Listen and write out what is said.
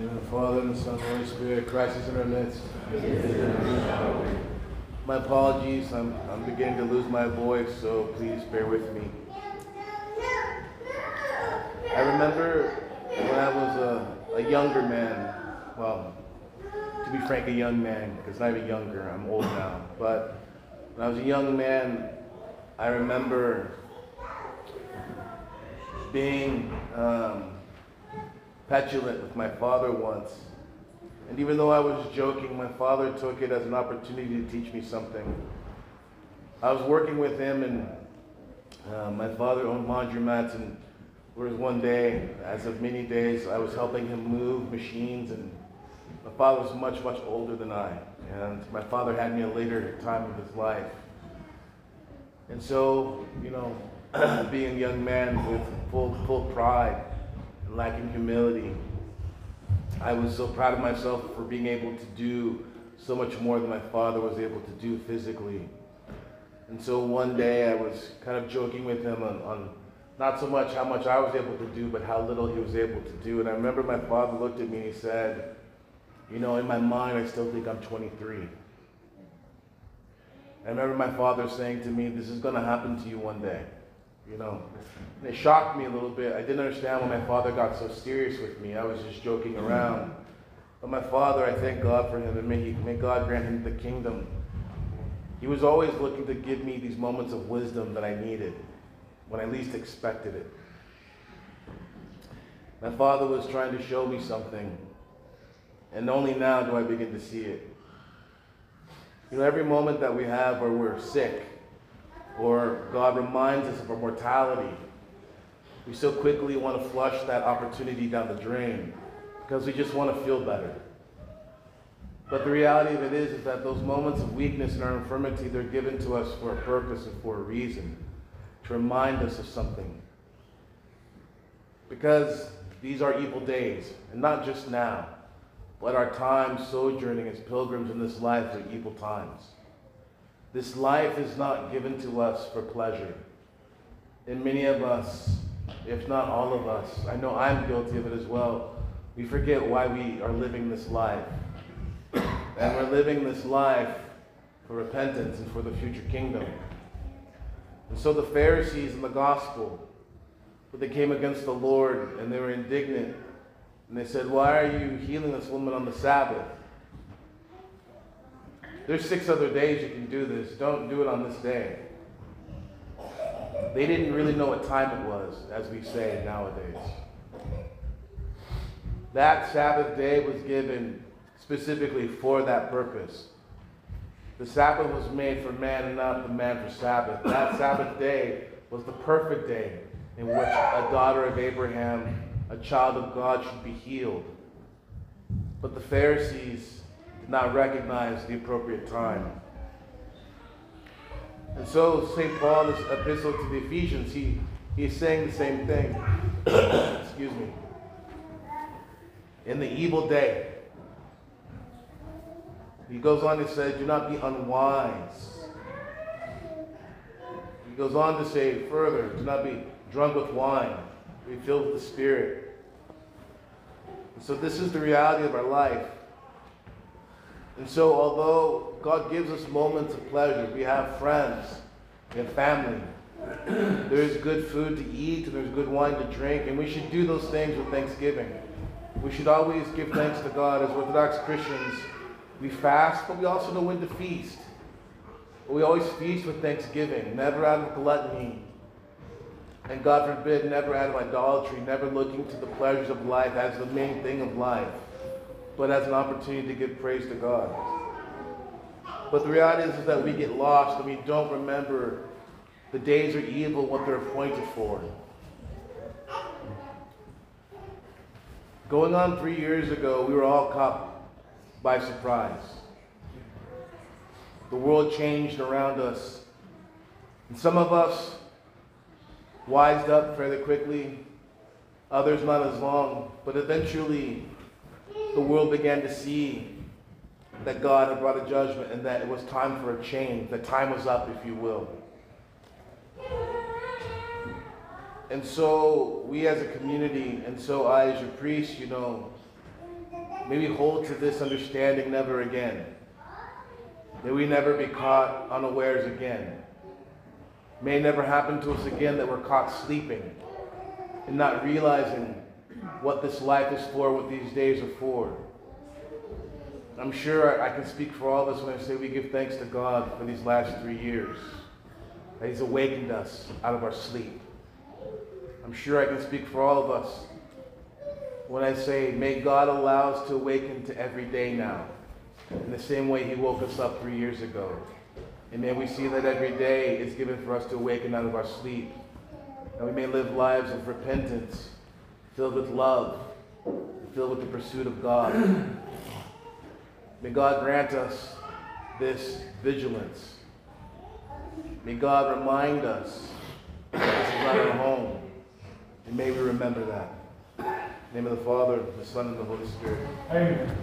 of the Father, and the Son, and the Holy Spirit, Christ is in our midst. My apologies, I'm, I'm beginning to lose my voice, so please bear with me. I remember when I was a, a younger man, well, to be frank, a young man, because not even younger, I'm old now, but when I was a young man, I remember being um, petulant with my father once. And even though I was joking, my father took it as an opportunity to teach me something. I was working with him, and uh, my father owned laundromats, and there was one day, as of many days, I was helping him move machines, and my father was much, much older than I. And my father had me a later time of his life. And so, you know, being a young man with full, full pride lacking humility, I was so proud of myself for being able to do so much more than my father was able to do physically. And so one day I was kind of joking with him on, on not so much how much I was able to do, but how little he was able to do. And I remember my father looked at me and he said, You know, in my mind, I still think I'm 23. I remember my father saying to me, This is going to happen to you one day. You know, and it shocked me a little bit. I didn't understand why my father got so serious with me. I was just joking around. But my father, I thank God for him, and may, he, may God grant him the kingdom. He was always looking to give me these moments of wisdom that I needed when I least expected it. My father was trying to show me something, and only now do I begin to see it. You know, every moment that we have where we're sick, or God reminds us of our mortality, we so quickly want to flush that opportunity down the drain because we just want to feel better. But the reality of it is, is that those moments of weakness and our infirmity, they're given to us for a purpose and for a reason, to remind us of something. Because these are evil days, and not just now, but our time sojourning as pilgrims in this life are evil times. This life is not given to us for pleasure. And many of us, if not all of us, I know I'm guilty of it as well, we forget why we are living this life. And we're living this life for repentance and for the future kingdom. And so the Pharisees in the gospel, but they came against the Lord and they were indignant, and they said, Why are you healing this woman on the Sabbath? There's six other days you can do this. Don't do it on this day. They didn't really know what time it was, as we say nowadays. That Sabbath day was given specifically for that purpose. The Sabbath was made for man and not the man for Sabbath. That Sabbath day was the perfect day in which a daughter of Abraham, a child of God, should be healed. But the Pharisees not recognize the appropriate time. And so St. Paul his epistle to the Ephesians, he, he's saying the same thing. Excuse me. In the evil day, he goes on to say, do not be unwise. He goes on to say further, do not be drunk with wine, be filled with the Spirit. And so this is the reality of our life. And so, although God gives us moments of pleasure, we have friends, we have family, there is good food to eat, and there's good wine to drink, and we should do those things with thanksgiving. We should always give thanks to God as Orthodox Christians. We fast, but we also know when to feast. We always feast with thanksgiving, never out of gluttony. And God forbid, never out of idolatry, never looking to the pleasures of life as the main thing of life but as an opportunity to give praise to God. But the reality is, is that we get lost and we don't remember the days are evil, what they're appointed for. Going on three years ago, we were all caught by surprise. The world changed around us. And some of us wised up fairly quickly, others not as long, but eventually the world began to see that God had brought a judgment and that it was time for a change, The time was up, if you will. And so we as a community, and so I as your priest, you know, May we hold to this understanding never again. May we never be caught unawares again. May it never happen to us again that we're caught sleeping and not realizing what this life is for, what these days are for. I'm sure I can speak for all of us when I say we give thanks to God for these last three years, that He's awakened us out of our sleep. I'm sure I can speak for all of us when I say, may God allow us to awaken to every day now, in the same way He woke us up three years ago. And may we see that every day is given for us to awaken out of our sleep. And we may live lives of repentance, filled with love, filled with the pursuit of God. May God grant us this vigilance. May God remind us that this is not our home. And may we remember that. Name of the Father, the Son, and the Holy Spirit. Amen.